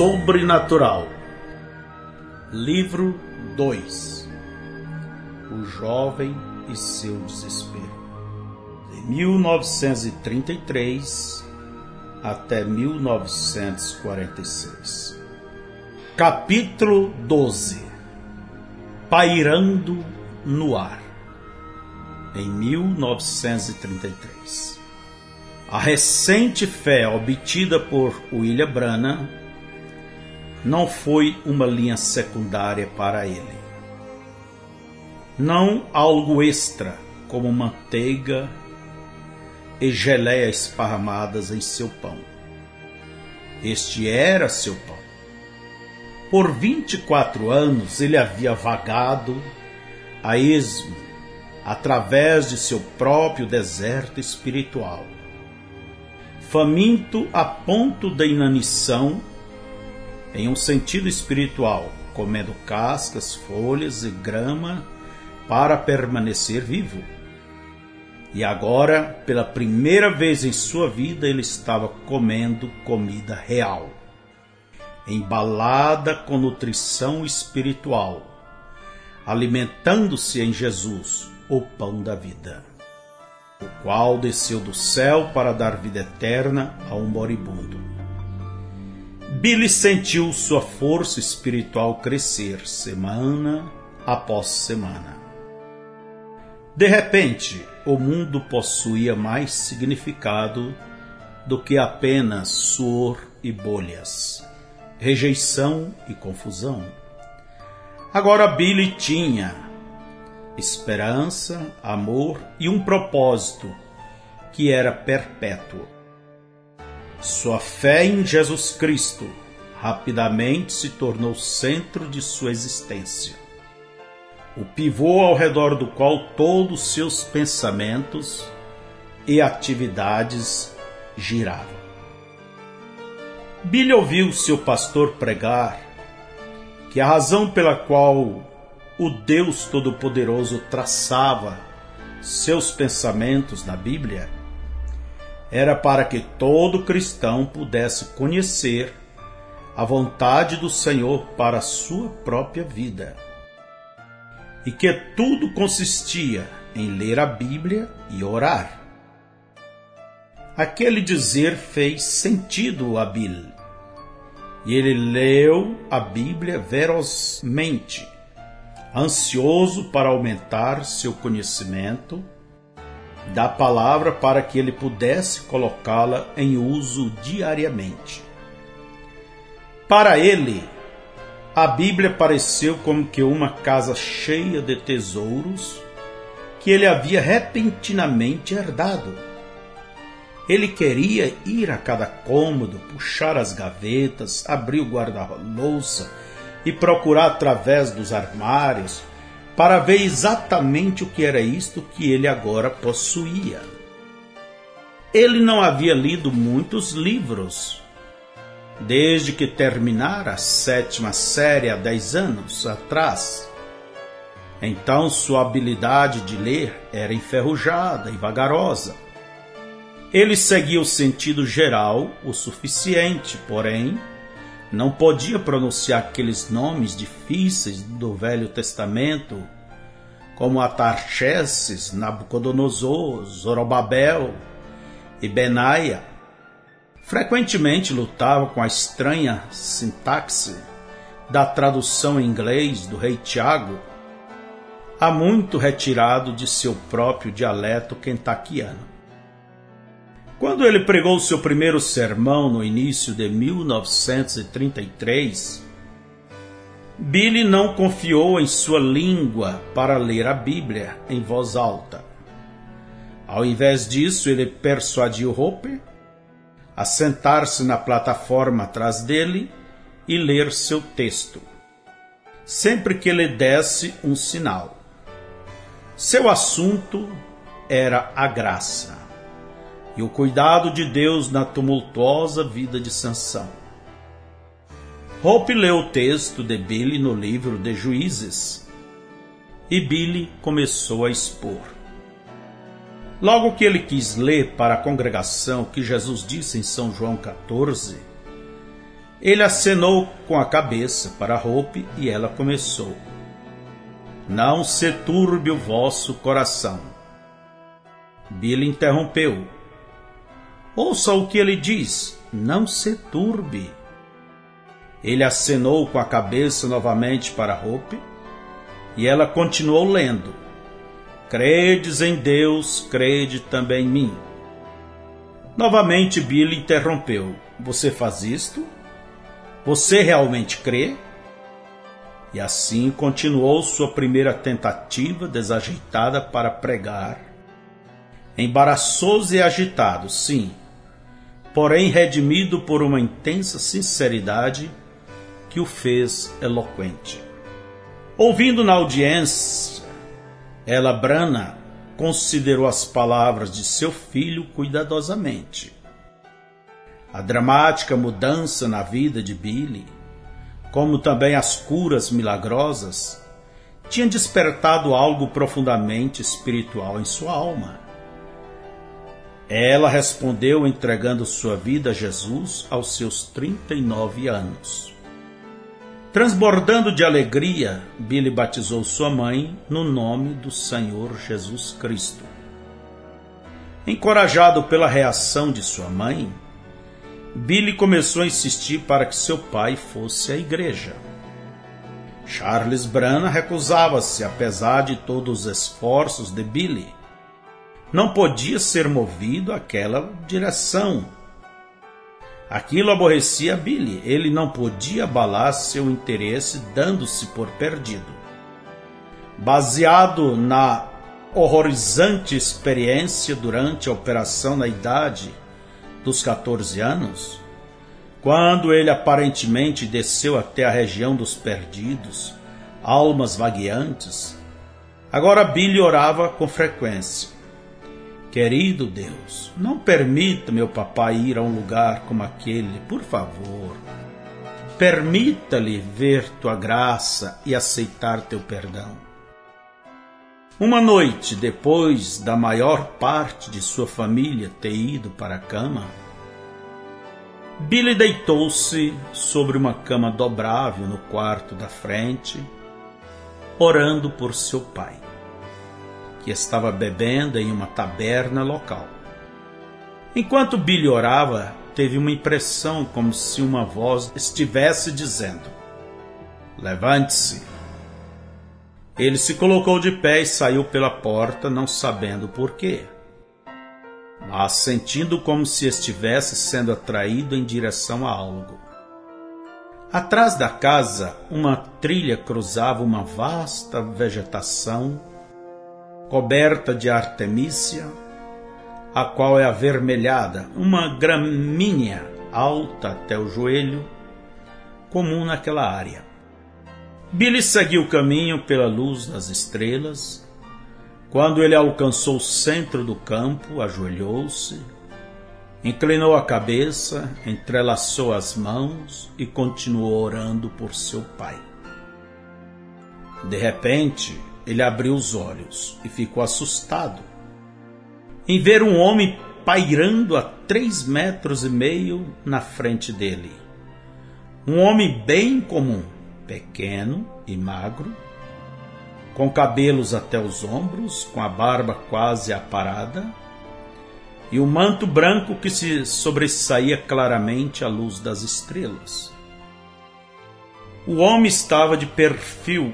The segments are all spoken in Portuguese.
Sobrenatural. Livro 2 O Jovem e seu Desespero. De 1933 até 1946 Capítulo 12 Pairando no Ar. Em 1933 a recente fé obtida por William Branham não foi uma linha secundária para ele. Não algo extra, como manteiga e geleia esparramadas em seu pão. Este era seu pão. Por 24 anos ele havia vagado a esmo através de seu próprio deserto espiritual faminto a ponto da inanição, em um sentido espiritual, comendo cascas, folhas e grama para permanecer vivo. E agora, pela primeira vez em sua vida, ele estava comendo comida real, embalada com nutrição espiritual, alimentando-se em Jesus, o pão da vida o qual desceu do céu para dar vida eterna a um moribundo. Billy sentiu sua força espiritual crescer semana após semana. De repente, o mundo possuía mais significado do que apenas suor e bolhas, rejeição e confusão. Agora Billy tinha esperança, amor e um propósito que era perpétuo. Sua fé em Jesus Cristo rapidamente se tornou centro de sua existência. O pivô ao redor do qual todos seus pensamentos e atividades giravam. Billy ouviu seu pastor pregar que a razão pela qual o Deus Todo-Poderoso traçava seus pensamentos na Bíblia era para que todo cristão pudesse conhecer a vontade do Senhor para a sua própria vida. E que tudo consistia em ler a Bíblia e orar. Aquele dizer fez sentido a Bill. E ele leu a Bíblia verosmente ansioso para aumentar seu conhecimento da palavra para que ele pudesse colocá-la em uso diariamente. Para ele, a Bíblia pareceu como que uma casa cheia de tesouros que ele havia repentinamente herdado. Ele queria ir a cada cômodo, puxar as gavetas, abrir o guarda-louça e procurar através dos armários para ver exatamente o que era isto que ele agora possuía. Ele não havia lido muitos livros desde que terminara a sétima série há dez anos atrás. Então sua habilidade de ler era enferrujada e vagarosa. Ele seguia o sentido geral o suficiente, porém, não podia pronunciar aqueles nomes difíceis do Velho Testamento, como Atarxerxes, Nabucodonosor, Zorobabel e Benaia. Frequentemente lutava com a estranha sintaxe da tradução em inglês do rei Tiago, há muito retirado de seu próprio dialeto quentaquiano. Quando ele pregou seu primeiro sermão no início de 1933, Billy não confiou em sua língua para ler a Bíblia em voz alta. Ao invés disso, ele persuadiu Hope a sentar-se na plataforma atrás dele e ler seu texto, sempre que ele desse um sinal. Seu assunto era a graça e o cuidado de Deus na tumultuosa vida de Sansão. Hope leu o texto de Billy no livro de Juízes e Billy começou a expor. Logo que ele quis ler para a congregação o que Jesus disse em São João 14, Ele acenou com a cabeça para Hope e ela começou. Não se turbe o vosso coração. Billy interrompeu. Ouça o que ele diz. Não se turbe. Ele acenou com a cabeça novamente para Hope e ela continuou lendo. Credes em Deus, crede também em mim. Novamente Billy interrompeu. Você faz isto? Você realmente crê? E assim continuou sua primeira tentativa desajeitada para pregar. Embaraçoso e agitado, sim, porém redimido por uma intensa sinceridade que o fez eloquente. Ouvindo na audiência, ela brana considerou as palavras de seu filho cuidadosamente. A dramática mudança na vida de Billy, como também as curas milagrosas, tinha despertado algo profundamente espiritual em sua alma. Ela respondeu entregando sua vida a Jesus aos seus 39 anos. Transbordando de alegria, Billy batizou sua mãe no nome do Senhor Jesus Cristo. Encorajado pela reação de sua mãe, Billy começou a insistir para que seu pai fosse à igreja. Charles Brana recusava-se, apesar de todos os esforços de Billy. Não podia ser movido àquela direção. Aquilo aborrecia Billy. Ele não podia abalar seu interesse dando-se por perdido. Baseado na horrorizante experiência durante a operação na idade dos 14 anos, quando ele aparentemente desceu até a região dos perdidos, almas vagueantes, agora Billy orava com frequência. Querido Deus, não permita meu papai ir a um lugar como aquele, por favor. Permita-lhe ver tua graça e aceitar teu perdão. Uma noite, depois da maior parte de sua família ter ido para a cama, Billy deitou-se sobre uma cama dobrável no quarto da frente, orando por seu pai, que estava bebendo em uma taberna local. Enquanto Billy orava, teve uma impressão como se uma voz estivesse dizendo: Levante-se, ele se colocou de pé e saiu pela porta, não sabendo por quê, mas sentindo como se estivesse sendo atraído em direção a algo. Atrás da casa, uma trilha cruzava uma vasta vegetação coberta de artemícia, a qual é avermelhada, uma gramínea alta até o joelho, comum naquela área. Billy seguiu o caminho pela luz das estrelas. Quando ele alcançou o centro do campo, ajoelhou-se, inclinou a cabeça, entrelaçou as mãos e continuou orando por seu pai. De repente, ele abriu os olhos e ficou assustado em ver um homem pairando a três metros e meio na frente dele. Um homem bem comum pequeno e magro, com cabelos até os ombros, com a barba quase aparada, e o um manto branco que se sobressaía claramente à luz das estrelas. O homem estava de perfil,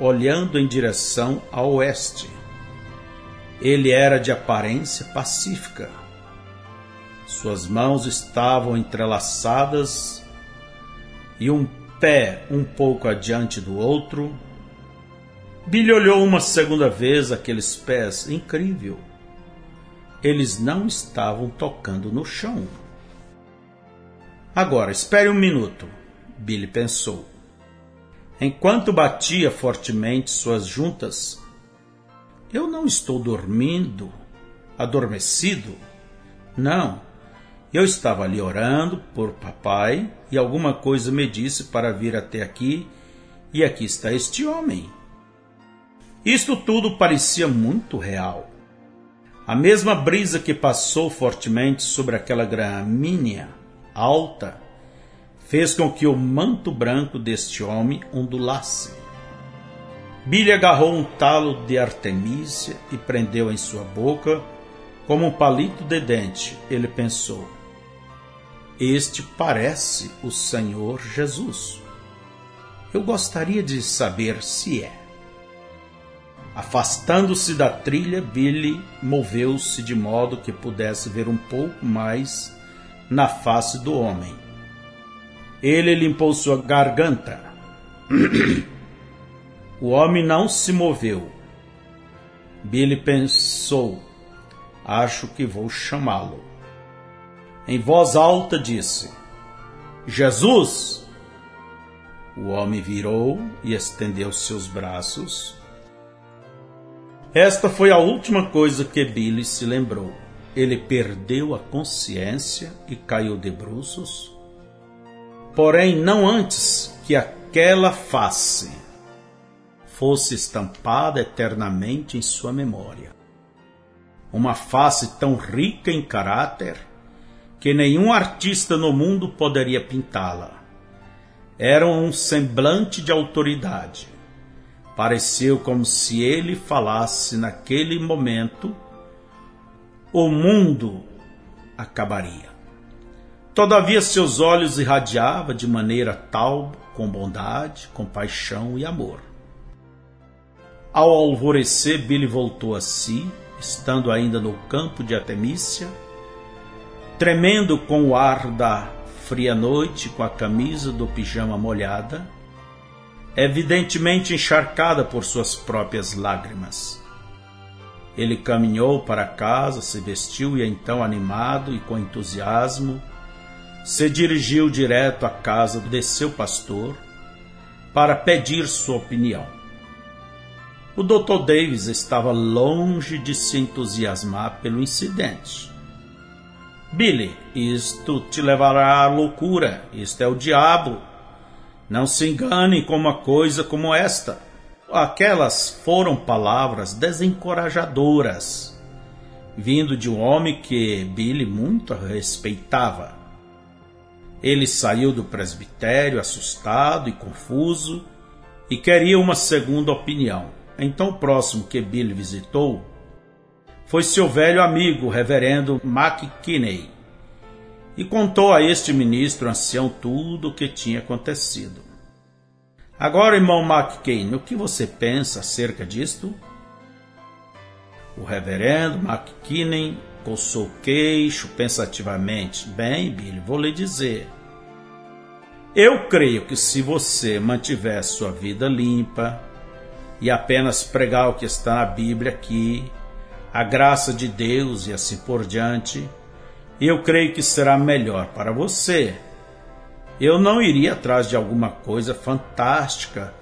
olhando em direção a oeste. Ele era de aparência pacífica. Suas mãos estavam entrelaçadas e um pé um pouco adiante do outro. Billy olhou uma segunda vez aqueles pés. Incrível. Eles não estavam tocando no chão. Agora, espere um minuto, Billy pensou. Enquanto batia fortemente suas juntas, eu não estou dormindo, adormecido. Não, eu estava ali orando por papai e alguma coisa me disse para vir até aqui e aqui está este homem. Isto tudo parecia muito real. A mesma brisa que passou fortemente sobre aquela gramínea alta fez com que o manto branco deste homem ondulasse. Billy agarrou um talo de artemísia e prendeu em sua boca como um palito de dente. Ele pensou: Este parece o Senhor Jesus. Eu gostaria de saber se é. Afastando-se da trilha, Billy moveu-se de modo que pudesse ver um pouco mais na face do homem. Ele limpou sua garganta. o homem não se moveu. Billy pensou: Acho que vou chamá-lo. Em voz alta disse: Jesus! O homem virou e estendeu seus braços. Esta foi a última coisa que Billy se lembrou. Ele perdeu a consciência e caiu de bruços. Porém, não antes que aquela face fosse estampada eternamente em sua memória. Uma face tão rica em caráter que nenhum artista no mundo poderia pintá-la. Era um semblante de autoridade. Pareceu como se ele falasse naquele momento, o mundo acabaria. Todavia seus olhos irradiavam de maneira tal, com bondade, compaixão e amor. Ao alvorecer, Billy voltou a si, estando ainda no campo de Artemícia, tremendo com o ar da fria noite, com a camisa do pijama molhada, evidentemente encharcada por suas próprias lágrimas. Ele caminhou para casa, se vestiu e então, animado e com entusiasmo, se dirigiu direto à casa de seu pastor para pedir sua opinião. O Dr. Davis estava longe de se entusiasmar pelo incidente. Billy, isto te levará à loucura. Isto é o diabo. Não se engane com uma coisa como esta. Aquelas foram palavras desencorajadoras, vindo de um homem que Billy muito respeitava. Ele saiu do presbitério assustado e confuso e queria uma segunda opinião. Então, o próximo que Billy visitou foi seu velho amigo, o reverendo McKinney, e contou a este ministro ancião tudo o que tinha acontecido. Agora, irmão McKinney, o que você pensa acerca disto? O reverendo McKinney coçou o queixo pensativamente. Bem, Billy, vou lhe dizer. Eu creio que se você mantiver sua vida limpa, e apenas pregar o que está na Bíblia aqui, a graça de Deus e assim por diante, eu creio que será melhor para você. Eu não iria atrás de alguma coisa fantástica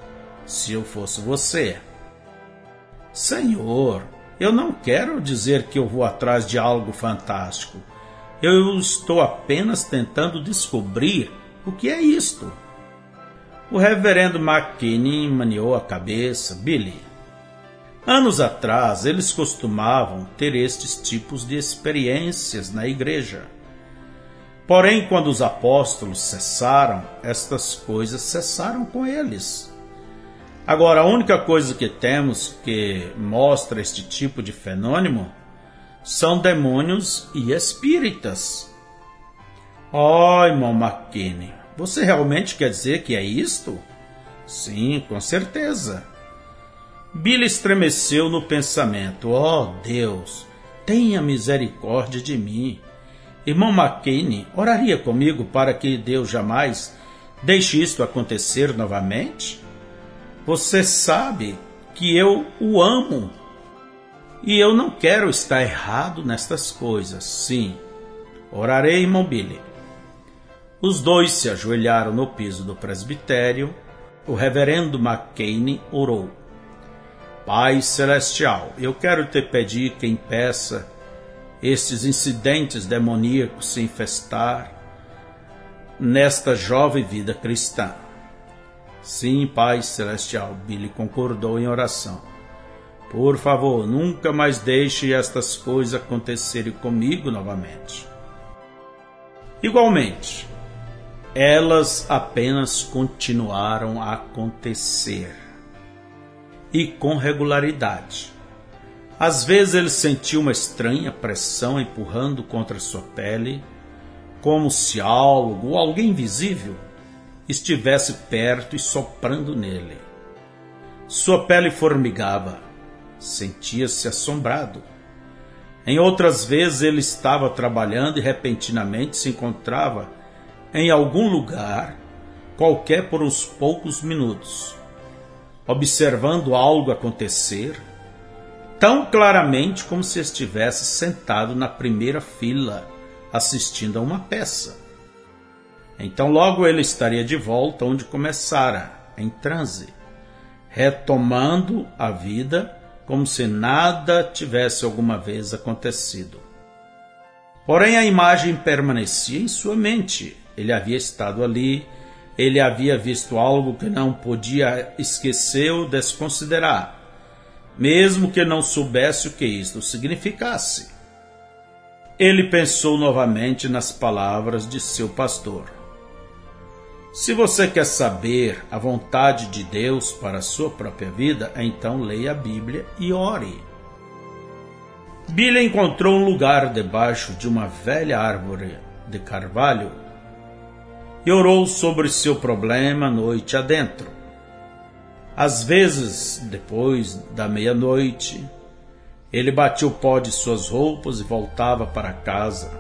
se eu fosse você. Senhor, eu não quero dizer que eu vou atrás de algo fantástico. Eu estou apenas tentando descobrir o que é isto. O reverendo McKinney maniou a cabeça. Billy. Anos atrás, eles costumavam ter estes tipos de experiências na igreja. Porém, quando os apóstolos cessaram, estas coisas cessaram com eles. Agora, a única coisa que temos que mostra este tipo de fenômeno são demônios e espíritas. Oh, irmão McKinney, você realmente quer dizer que é isto? Sim, com certeza. Billy estremeceu no pensamento. Oh, Deus, tenha misericórdia de mim. Irmão McKinney, oraria comigo para que Deus jamais deixe isto acontecer novamente? Você sabe que eu o amo e eu não quero estar errado nestas coisas. Sim, orarei, irmão Billy. Os dois se ajoelharam no piso do presbitério. O reverendo McCain orou. Pai Celestial, eu quero te pedir que impeça estes incidentes demoníacos se infestar nesta jovem vida cristã. Sim, Pai Celestial, Billy concordou em oração. Por favor, nunca mais deixe estas coisas acontecerem comigo novamente. Igualmente, elas apenas continuaram a acontecer. E com regularidade. Às vezes ele sentia uma estranha pressão empurrando contra sua pele, como se algo ou alguém invisível estivesse perto e soprando nele. Sua pele formigava, sentia-se assombrado. Em outras vezes ele estava trabalhando e repentinamente se encontrava em algum lugar qualquer por uns poucos minutos, observando algo acontecer tão claramente como se estivesse sentado na primeira fila assistindo a uma peça. Então logo ele estaria de volta onde começara, em transe, retomando a vida como se nada tivesse alguma vez acontecido. Porém a imagem permanecia em sua mente. Ele havia estado ali, ele havia visto algo que não podia esquecer ou desconsiderar mesmo que não soubesse o que isto significasse. Ele pensou novamente nas palavras de seu pastor. Se você quer saber a vontade de Deus para a sua própria vida, então leia a Bíblia e ore. Billy encontrou um lugar debaixo de uma velha árvore de carvalho e orou sobre seu problema noite adentro. Às vezes, depois da meia-noite, ele batia o pó de suas roupas e voltava para casa.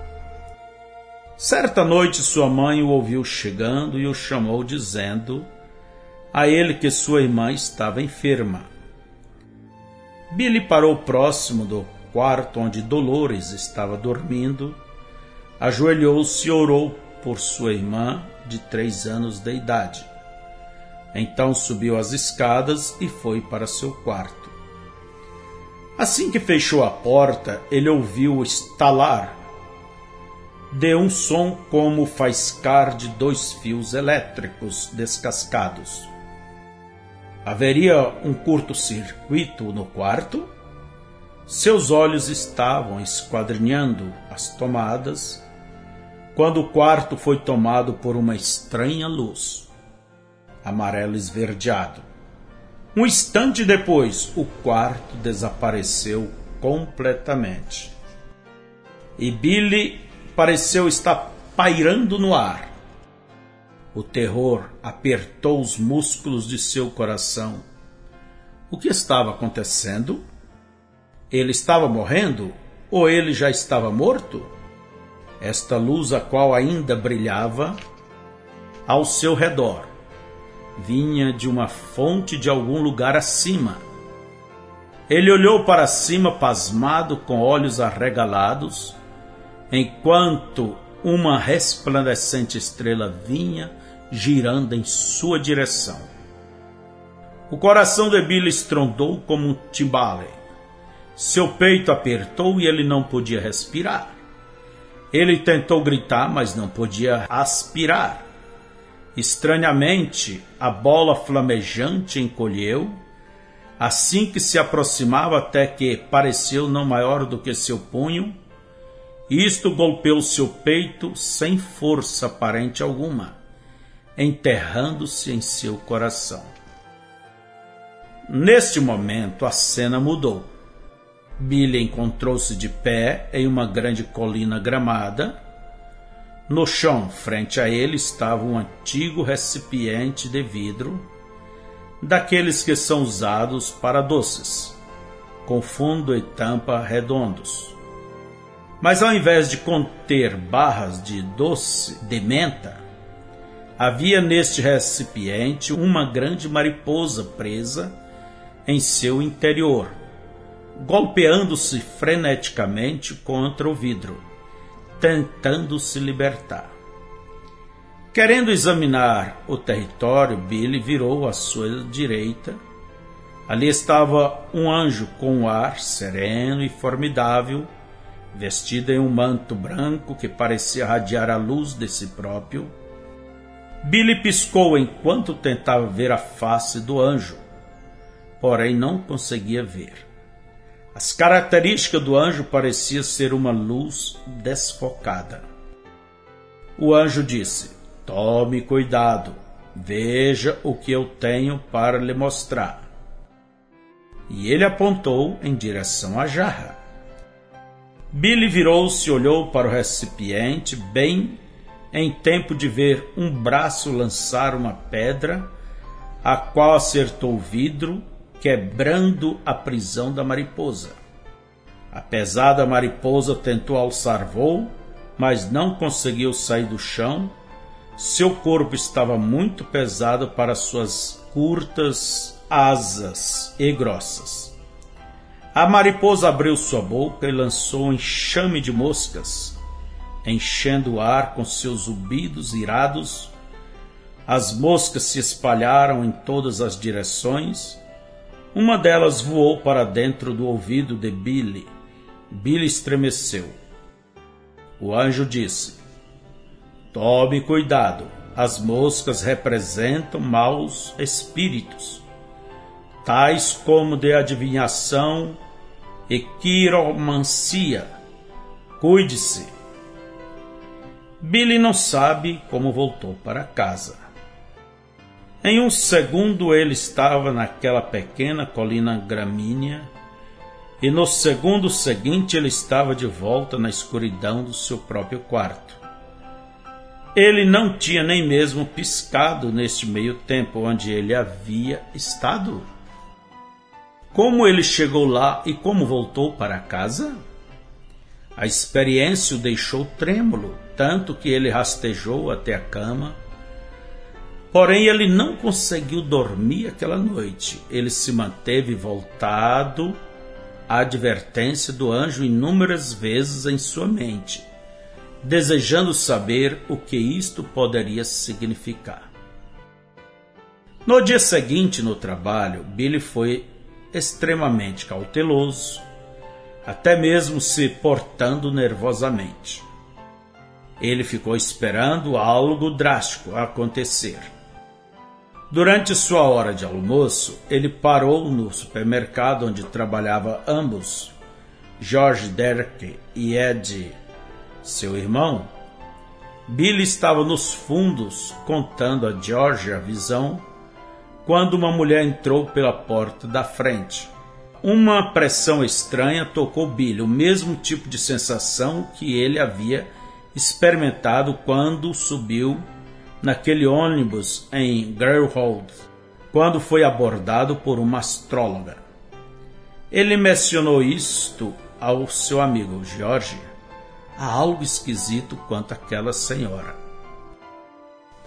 Certa noite, sua mãe o ouviu chegando e o chamou, dizendo a ele que sua irmã estava enferma. Billy parou próximo do quarto onde Dolores estava dormindo, ajoelhou-se e orou por sua irmã de três anos de idade. Então subiu as escadas e foi para seu quarto. Assim que fechou a porta, ele ouviu estalar de um som como o faiscar de dois fios elétricos descascados. Haveria um curto-circuito no quarto? Seus olhos estavam esquadrinhando as tomadas quando o quarto foi tomado por uma estranha luz amarelo esverdeado. Um instante depois, o quarto desapareceu completamente. E Billy pareceu estar pairando no ar. O terror apertou os músculos de seu coração. O que estava acontecendo? Ele estava morrendo ou ele já estava morto? Esta luz, a qual ainda brilhava ao seu redor, vinha de uma fonte de algum lugar acima. Ele olhou para cima pasmado, com olhos arregalados, enquanto uma resplandecente estrela vinha girando em sua direção. O coração de Billy estrondou como um timbale. Seu peito apertou e ele não podia respirar. Ele tentou gritar, mas não podia aspirar. Estranhamente, a bola flamejante encolheu, assim que se aproximava até que pareceu não maior do que seu punho. Isto golpeou seu peito sem força aparente alguma, enterrando-se em seu coração. Neste momento, a cena mudou. Billy encontrou-se de pé em uma grande colina gramada no chão, frente a ele, estava um antigo recipiente de vidro, daqueles que são usados para doces, com fundo e tampa redondos. Mas ao invés de conter barras de doce de menta, havia neste recipiente uma grande mariposa presa em seu interior, golpeando-se freneticamente contra o vidro tentando se libertar. Querendo examinar o território, Billy virou à sua direita. Ali estava um anjo com um ar sereno e formidável, vestido em um manto branco que parecia radiar a luz de si próprio. Billy piscou enquanto tentava ver a face do anjo, porém não conseguia ver. As características do anjo pareciam ser uma luz desfocada. O anjo disse: Tome cuidado, veja o que eu tenho para lhe mostrar. E ele apontou em direção à jarra. Billy virou-se e olhou para o recipiente, bem em tempo de ver um braço lançar uma pedra, a qual acertou o vidro, quebrando a prisão da mariposa. A pesada mariposa tentou alçar voo, mas não conseguiu sair do chão. Seu corpo estava muito pesado para suas curtas asas e grossas. A mariposa abriu sua boca e lançou um enxame de moscas, enchendo o ar com seus zumbidos irados. As moscas se espalharam em todas as direções. Uma delas voou para dentro do ouvido de Billy. Billy estremeceu. O anjo disse: Tome cuidado, as moscas representam maus espíritos, tais como de adivinhação e quiromancia. Cuide-se. Billy não sabe como voltou para casa. Em um segundo ele estava naquela pequena colina gramínea e no segundo seguinte ele estava de volta na escuridão do seu próprio quarto. Ele não tinha nem mesmo piscado neste meio tempo onde ele havia estado. Como ele chegou lá e como voltou para casa? A experiência o deixou trêmulo, tanto que ele rastejou até a cama. Porém, ele não conseguiu dormir aquela noite. Ele se manteve voltado a advertência do anjo inúmeras vezes em sua mente, desejando saber o que isto poderia significar. No dia seguinte, no trabalho, Billy foi extremamente cauteloso, até mesmo se portando nervosamente. Ele ficou esperando algo drástico acontecer. Durante sua hora de almoço, ele parou no supermercado onde trabalhava ambos, George Derek e Ed, seu irmão. Billy estava nos fundos contando a George a visão quando uma mulher entrou pela porta da frente. Uma pressão estranha tocou Billy, o mesmo tipo de sensação que ele havia experimentado quando subiu naquele ônibus em Greyhound, quando foi abordado por uma astróloga. Ele mencionou isto ao seu amigo George. Há algo esquisito quanto àquela senhora.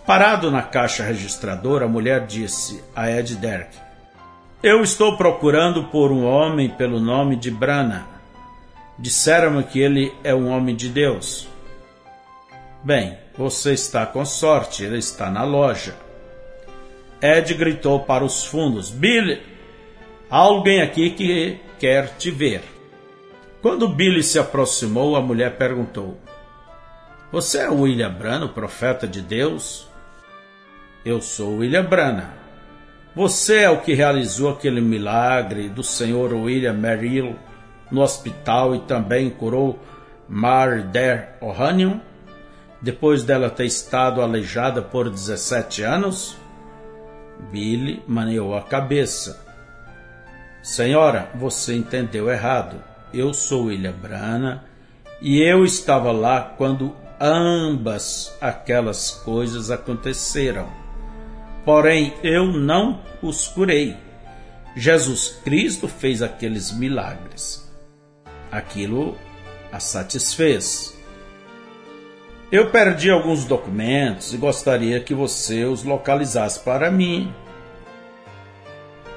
Parado na caixa registradora, a mulher disse a Ed Derek: Eu estou procurando por um homem pelo nome de Brana. Disseram-me que ele é um homem de Deus. Bem, você está com sorte, ele está na loja. Ed gritou para os fundos: Billy, há alguém aqui que quer te ver. Quando Billy se aproximou, a mulher perguntou: Você é William Brana, o profeta de Deus? Eu sou William Brana. Você é o que realizou aquele milagre do senhor William Merrill no hospital e também curou Marder Ohanion? depois dela ter estado aleijada por 17 anos? Billy maneou a cabeça. Senhora, você entendeu errado. Eu sou William Brana e eu estava lá quando ambas aquelas coisas aconteceram. Porém, eu não os curei. Jesus Cristo fez aqueles milagres. Aquilo a satisfez. Eu perdi alguns documentos e gostaria que você os localizasse para mim.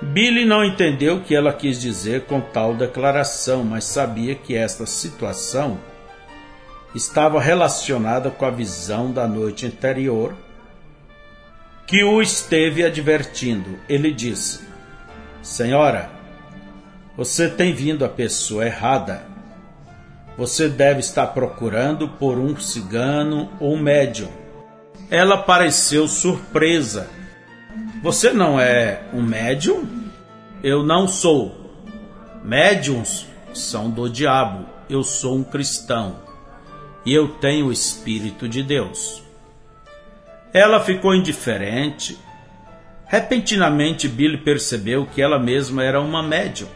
Billy não entendeu o que ela quis dizer com tal declaração, mas sabia que esta situação estava relacionada com a visão da noite anterior que o esteve advertindo. Ele disse: Senhora, você tem vindo a pessoa errada você deve estar procurando por um cigano ou médium. Ela pareceu surpresa. Você não é um médium? Eu não sou. Médiums são do diabo. Eu sou um cristão e eu tenho o Espírito de Deus. Ela ficou indiferente. Repentinamente, Billy percebeu que ela mesma era uma médium.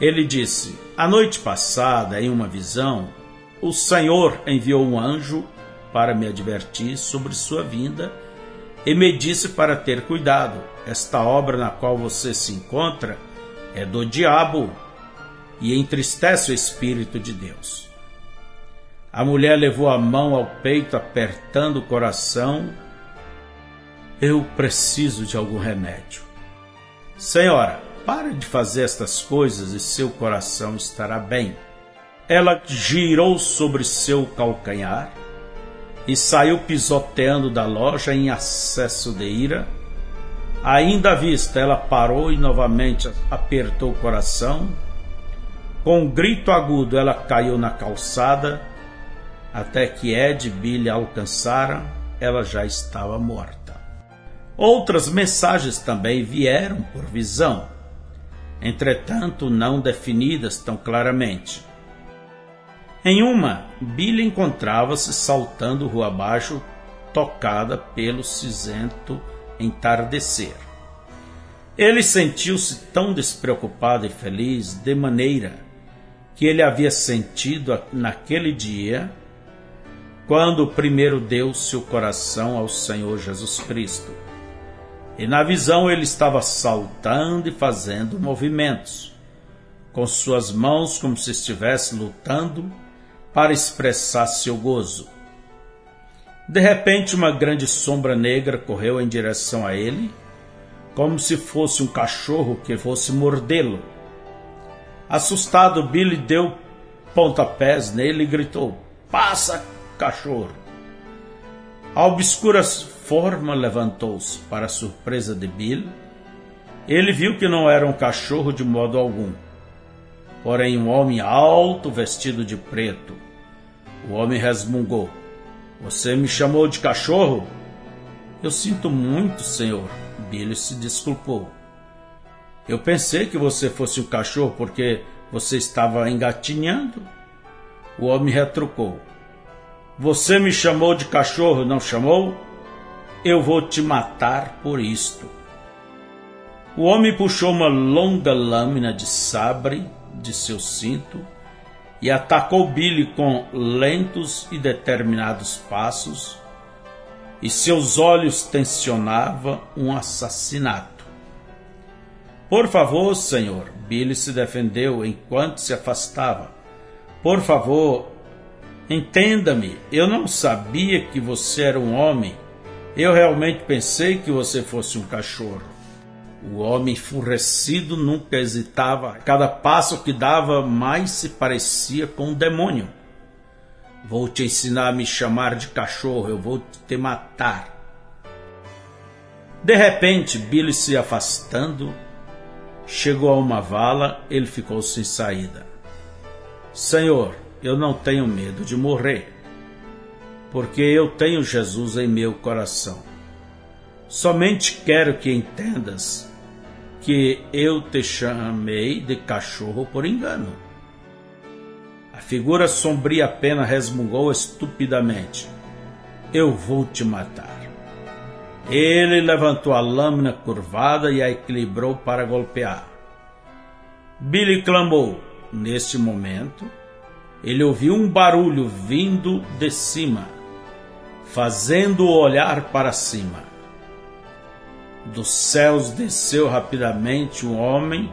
Ele disse: A noite passada, em uma visão, o Senhor enviou um anjo para me advertir sobre sua vinda e me disse para ter cuidado. Esta obra na qual você se encontra é do diabo e entristece o Espírito de Deus. A mulher levou a mão ao peito, apertando o coração. Eu preciso de algum remédio. Senhora, pare de fazer estas coisas e seu coração estará bem. Ela girou sobre seu calcanhar e saiu pisoteando da loja em acesso de ira. Ainda à vista, ela parou e novamente apertou o coração. Com um grito agudo, ela caiu na calçada, até que Ed e Billy alcançaram, ela já estava morta. Outras mensagens também vieram por visão, entretanto não definidas tão claramente. Em uma, Billy encontrava-se saltando rua abaixo, tocada pelo cinzento entardecer. Ele sentiu-se tão despreocupado e feliz, de maneira que ele havia sentido naquele dia, quando primeiro deu seu coração ao Senhor Jesus Cristo. E na visão ele estava saltando e fazendo movimentos, com suas mãos como se estivesse lutando para expressar seu gozo. De repente, uma grande sombra negra correu em direção a ele, como se fosse um cachorro que fosse mordê-lo. Assustado, Billy deu pontapés nele e gritou: Passa, cachorro! A obscura forma levantou-se, para a surpresa de Billy. Ele viu que não era um cachorro de modo algum, porém um homem alto vestido de preto, o homem resmungou. Você me chamou de cachorro? Eu sinto muito, senhor. Billy se desculpou. Eu pensei que você fosse um cachorro porque você estava engatinhando. O homem retrucou. Você me chamou de cachorro, não chamou? Eu vou te matar por isto. O homem puxou uma longa lâmina de sabre de seu cinto e atacou Billy com lentos e determinados passos, e seus olhos tensionavam um assassinato. Por favor, senhor, Billy se defendeu enquanto se afastava. Por favor, entenda-me, eu não sabia que você era um homem. Eu realmente pensei que você fosse um cachorro. O homem enfurecido nunca hesitava. Cada passo que dava mais se parecia com um demônio. Vou te ensinar a me chamar de cachorro, eu vou te matar. De repente, Billy se afastando, chegou a uma vala, ele ficou sem saída. Senhor, eu não tenho medo de morrer, porque eu tenho Jesus em meu coração. Somente quero que entendas que eu te chamei de cachorro por engano. A figura sombria apenas resmungou estupidamente: Eu vou te matar. Ele levantou a lâmina curvada e a equilibrou para golpear. Billy clamou. Neste momento, ele ouviu um barulho vindo de cima, fazendo-o olhar para cima. Dos céus desceu rapidamente um homem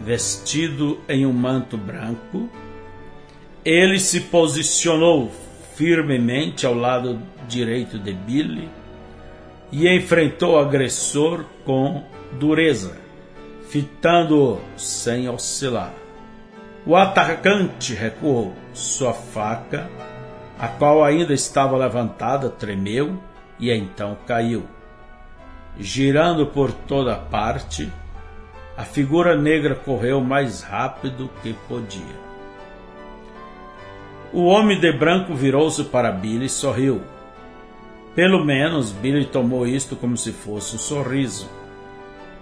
vestido em um manto branco. Ele se posicionou firmemente ao lado direito de Billy e enfrentou o agressor com dureza, fitando-o sem oscilar. O atacante recuou. Sua faca, a qual ainda estava levantada, tremeu e então caiu girando por toda parte, a figura negra correu mais rápido que podia. O homem de branco virou-se para Billy e sorriu. Pelo menos Billy tomou isto como se fosse um sorriso.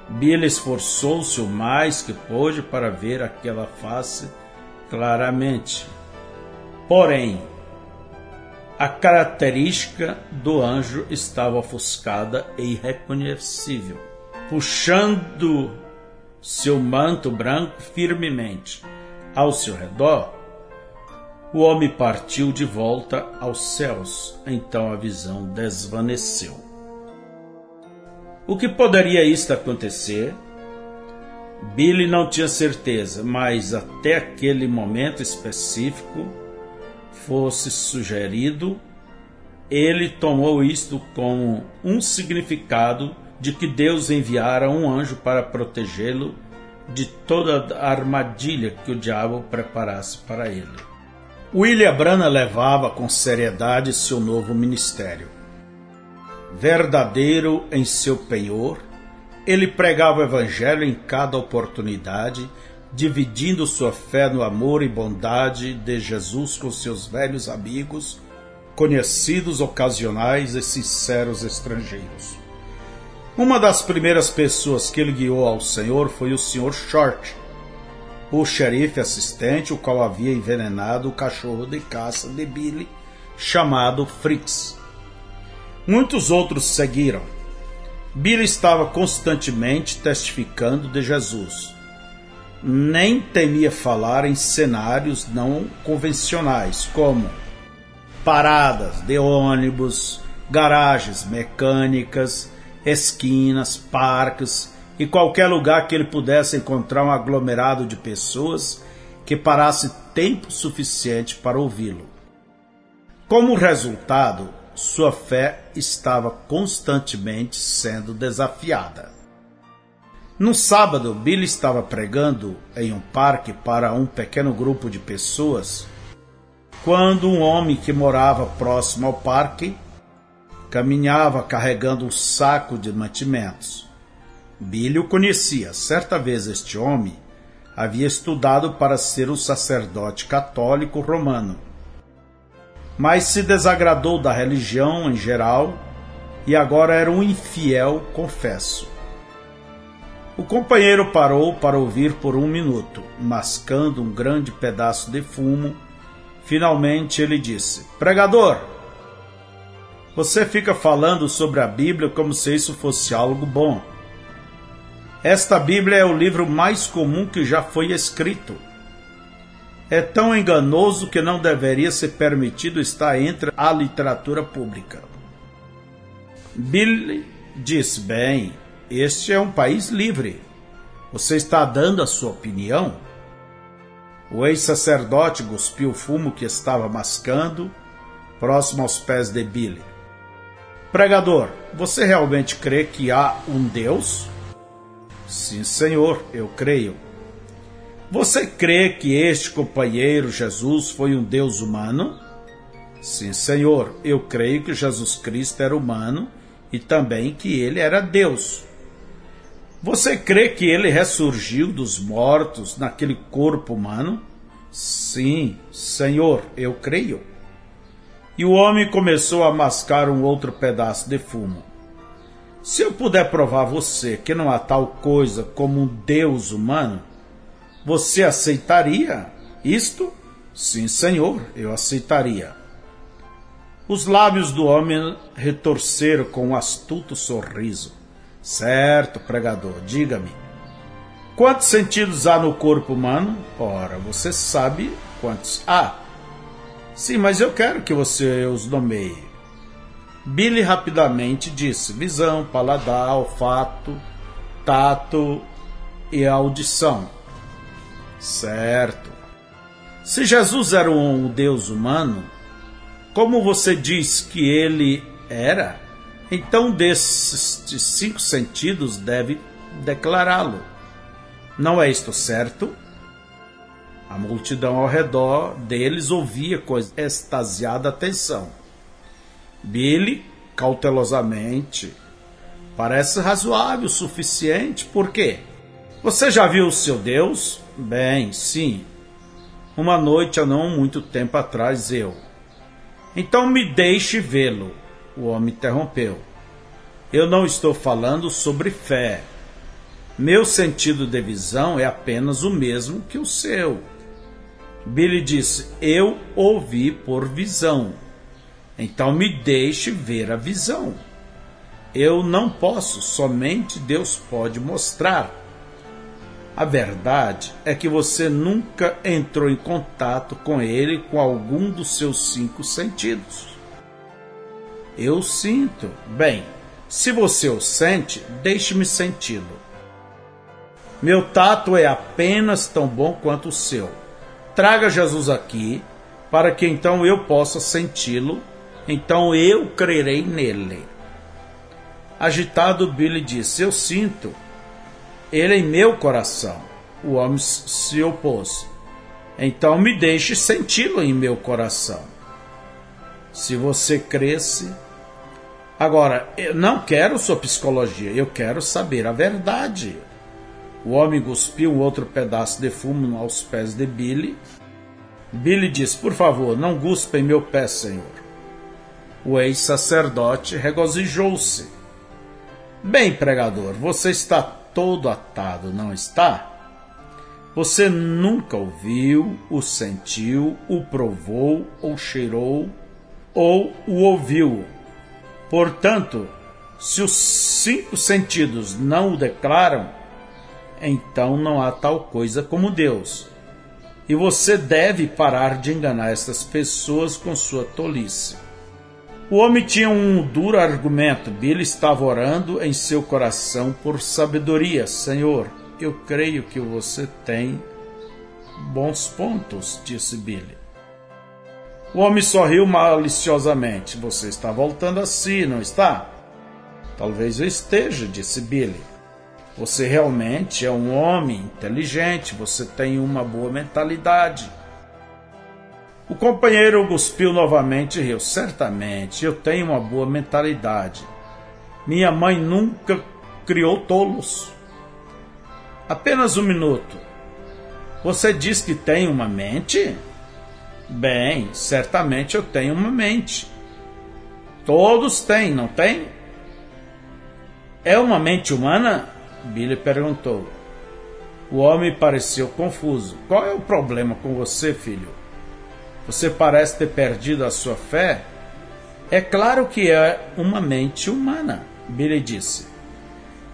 Billy esforçou-se o mais que pôde para ver aquela face claramente. Porém, A característica do anjo estava ofuscada e irreconhecível. Puxando seu manto branco firmemente ao seu redor, o homem partiu de volta aos céus. Então a visão desvaneceu. O que poderia isto acontecer? Billy não tinha certeza, mas até aquele momento específico fosse sugerido, ele tomou isto como um significado de que Deus enviara um anjo para protegê-lo de toda a armadilha que o diabo preparasse para ele. William Branham levava com seriedade seu novo ministério. Verdadeiro em seu penhor, ele pregava o evangelho em cada oportunidade, dividindo sua fé no amor e bondade de Jesus com seus velhos amigos, conhecidos ocasionais e sinceros estrangeiros. Uma das primeiras pessoas que ele guiou ao Senhor foi o Sr. Short, o xerife assistente, o qual havia envenenado o cachorro de caça de Billy, chamado Fritz. Muitos outros seguiram, Billy estava constantemente testificando de Jesus. Nem temia falar em cenários não convencionais, como paradas de ônibus, garagens mecânicas, esquinas, parques e qualquer lugar que ele pudesse encontrar um aglomerado de pessoas que parasse tempo suficiente para ouvi-lo. Como resultado, sua fé estava constantemente sendo desafiada. No sábado, Billy estava pregando em um parque para um pequeno grupo de pessoas quando um homem que morava próximo ao parque caminhava carregando um saco de mantimentos. Billy o conhecia. Certa vez este homem havia estudado para ser um sacerdote católico romano mas se desagradou da religião em geral e agora era um infiel, confesso. O companheiro parou para ouvir por um minuto, mascando um grande pedaço de fumo. Finalmente ele disse: Pregador, você fica falando sobre a Bíblia como se isso fosse algo bom. Esta Bíblia é o livro mais comum que já foi escrito é tão enganoso que não deveria ser permitido estar entre a literatura pública. Billy disse: Bem, este é um país livre. Você está dando a sua opinião? O ex-sacerdote cuspiu o fumo que estava mascando, próximo aos pés de Billy. Pregador, você realmente crê que há um Deus? Sim, senhor, eu creio. Você crê que este companheiro Jesus foi um Deus humano? Sim, Senhor, eu creio que Jesus Cristo era humano e também que ele era Deus. Você crê que ele ressurgiu dos mortos naquele corpo humano? Sim, Senhor, eu creio. E o homem começou a mascar um outro pedaço de fumo. Se eu puder provar a você que não há tal coisa como um Deus humano, você aceitaria isto? Sim, senhor, eu aceitaria. Os lábios do homem retorceram com um astuto sorriso. Certo, pregador, diga-me. Quantos sentidos há no corpo humano? Ora, você sabe quantos há. Sim, mas eu quero que você os nomeie. Billy rapidamente disse: visão, paladar, olfato, tato e audição. Certo. Se Jesus era um Deus humano, como você diz que ele era, então desses cinco sentidos deve declará-lo. Não é isto certo? A multidão ao redor deles ouvia com extasiada atenção. Billy, cautelosamente, parece razoável o suficiente, por quê? Você já viu o seu Deus? Bem, sim. Uma noite há não muito tempo atrás eu. Então me deixe vê-lo. O homem interrompeu. Eu não estou falando sobre fé. Meu sentido de visão é apenas o mesmo que o seu. Billy disse: Eu ouvi por visão. Então me deixe ver a visão. Eu não posso, somente Deus pode mostrar. A verdade é que você nunca entrou em contato com ele com algum dos seus cinco sentidos. Eu sinto. Bem, se você o sente, deixe-me senti-lo. Meu tato é apenas tão bom quanto o seu. Traga Jesus aqui, para que então eu possa senti-lo, então eu crerei nele. Agitado, Billy disse: Eu sinto ele em meu coração. O homem se opôs. Então me deixe senti-lo em meu coração. Se você cresce. Agora, eu não quero sua psicologia, eu quero saber a verdade. O homem cuspiu outro pedaço de fumo aos pés de Billy. Billy disse: Por favor, não guspa em meu pé, senhor. O ex-sacerdote regozijou-se. Bem, pregador, você está todo atado, não está? Você nunca o viu, o sentiu, o provou, ou cheirou, ou o ouviu. Portanto, se os cinco sentidos não o declaram, então não há tal coisa como Deus. E você deve parar de enganar essas pessoas com sua tolice. O homem tinha um duro argumento. Billy estava orando em seu coração por sabedoria. Senhor, eu creio que você tem bons pontos, disse Billy. O homem sorriu maliciosamente. Você está voltando a si, não está? Talvez eu esteja, disse Billy. Você realmente é um homem inteligente, você tem uma boa mentalidade. O companheiro cuspiu novamente e riu. Certamente, eu tenho uma boa mentalidade. Minha mãe nunca criou tolos. Apenas um minuto. Você diz que tem uma mente? Bem, certamente eu tenho uma mente. Todos têm, não tem? É uma mente humana? Billy perguntou. O homem pareceu confuso. Qual é o problema com você, filho? Você parece ter perdido a sua fé? É claro que é uma mente humana, Billy disse.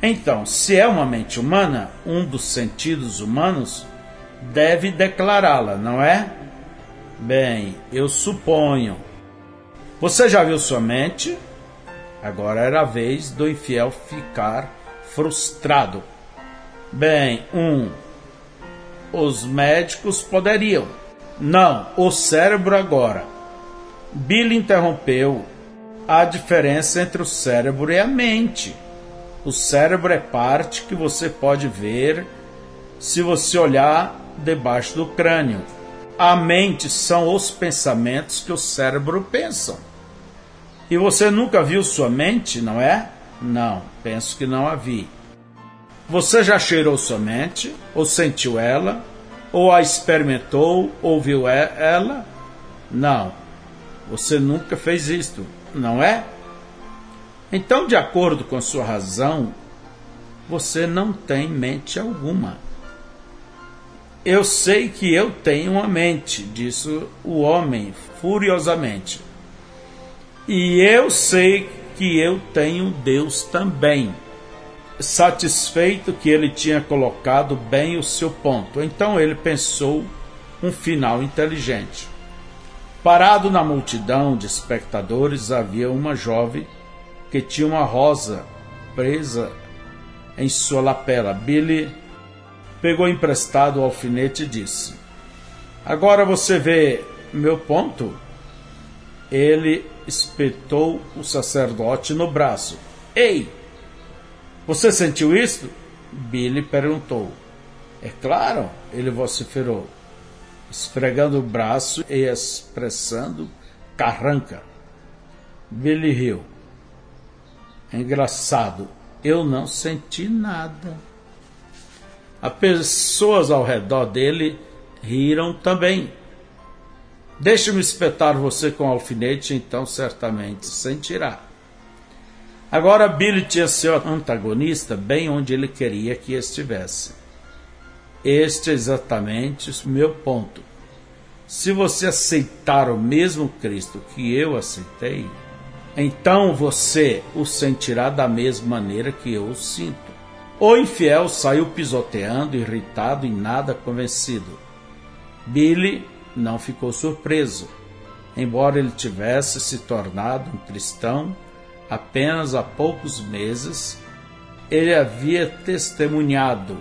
Então, se é uma mente humana, um dos sentidos humanos deve declará-la, não é? Bem, eu suponho. Você já viu sua mente? Agora era a vez do infiel ficar frustrado. Bem, um, os médicos poderiam não, o cérebro agora. Billy interrompeu. A diferença entre o cérebro e a mente. O cérebro é parte que você pode ver se você olhar debaixo do crânio. A mente são os pensamentos que o cérebro pensa. E você nunca viu sua mente, não é? Não, penso que não a vi. Você já cheirou sua mente ou sentiu ela? Ou a experimentou, ouviu ela? Não. Você nunca fez isto, não é? Então, de acordo com sua razão, você não tem mente alguma. Eu sei que eu tenho uma mente, disse o homem furiosamente. E eu sei que eu tenho Deus também satisfeito que ele tinha colocado bem o seu ponto. Então ele pensou um final inteligente. Parado na multidão de espectadores havia uma jovem que tinha uma rosa presa em sua lapela. Billy pegou emprestado o alfinete e disse: Agora você vê meu ponto? Ele espetou o sacerdote no braço. Ei! Você sentiu isso? Billy perguntou. É claro, ele vociferou, esfregando o braço e expressando carranca. Billy riu. Engraçado, eu não senti nada. As pessoas ao redor dele riram também. Deixe-me espetar você com alfinete, então certamente sentirá. Agora Billy tinha seu antagonista bem onde ele queria que estivesse. Este é exatamente o meu ponto. Se você aceitar o mesmo Cristo que eu aceitei, então você o sentirá da mesma maneira que eu o sinto. O infiel saiu pisoteando, irritado e nada convencido. Billy não ficou surpreso. Embora ele tivesse se tornado um cristão apenas há poucos meses, ele havia testemunhado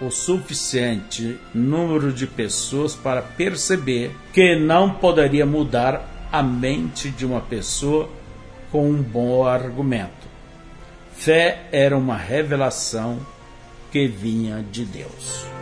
o suficiente número de pessoas para perceber que não poderia mudar a mente de uma pessoa com um bom argumento. Fé era uma revelação que vinha de Deus.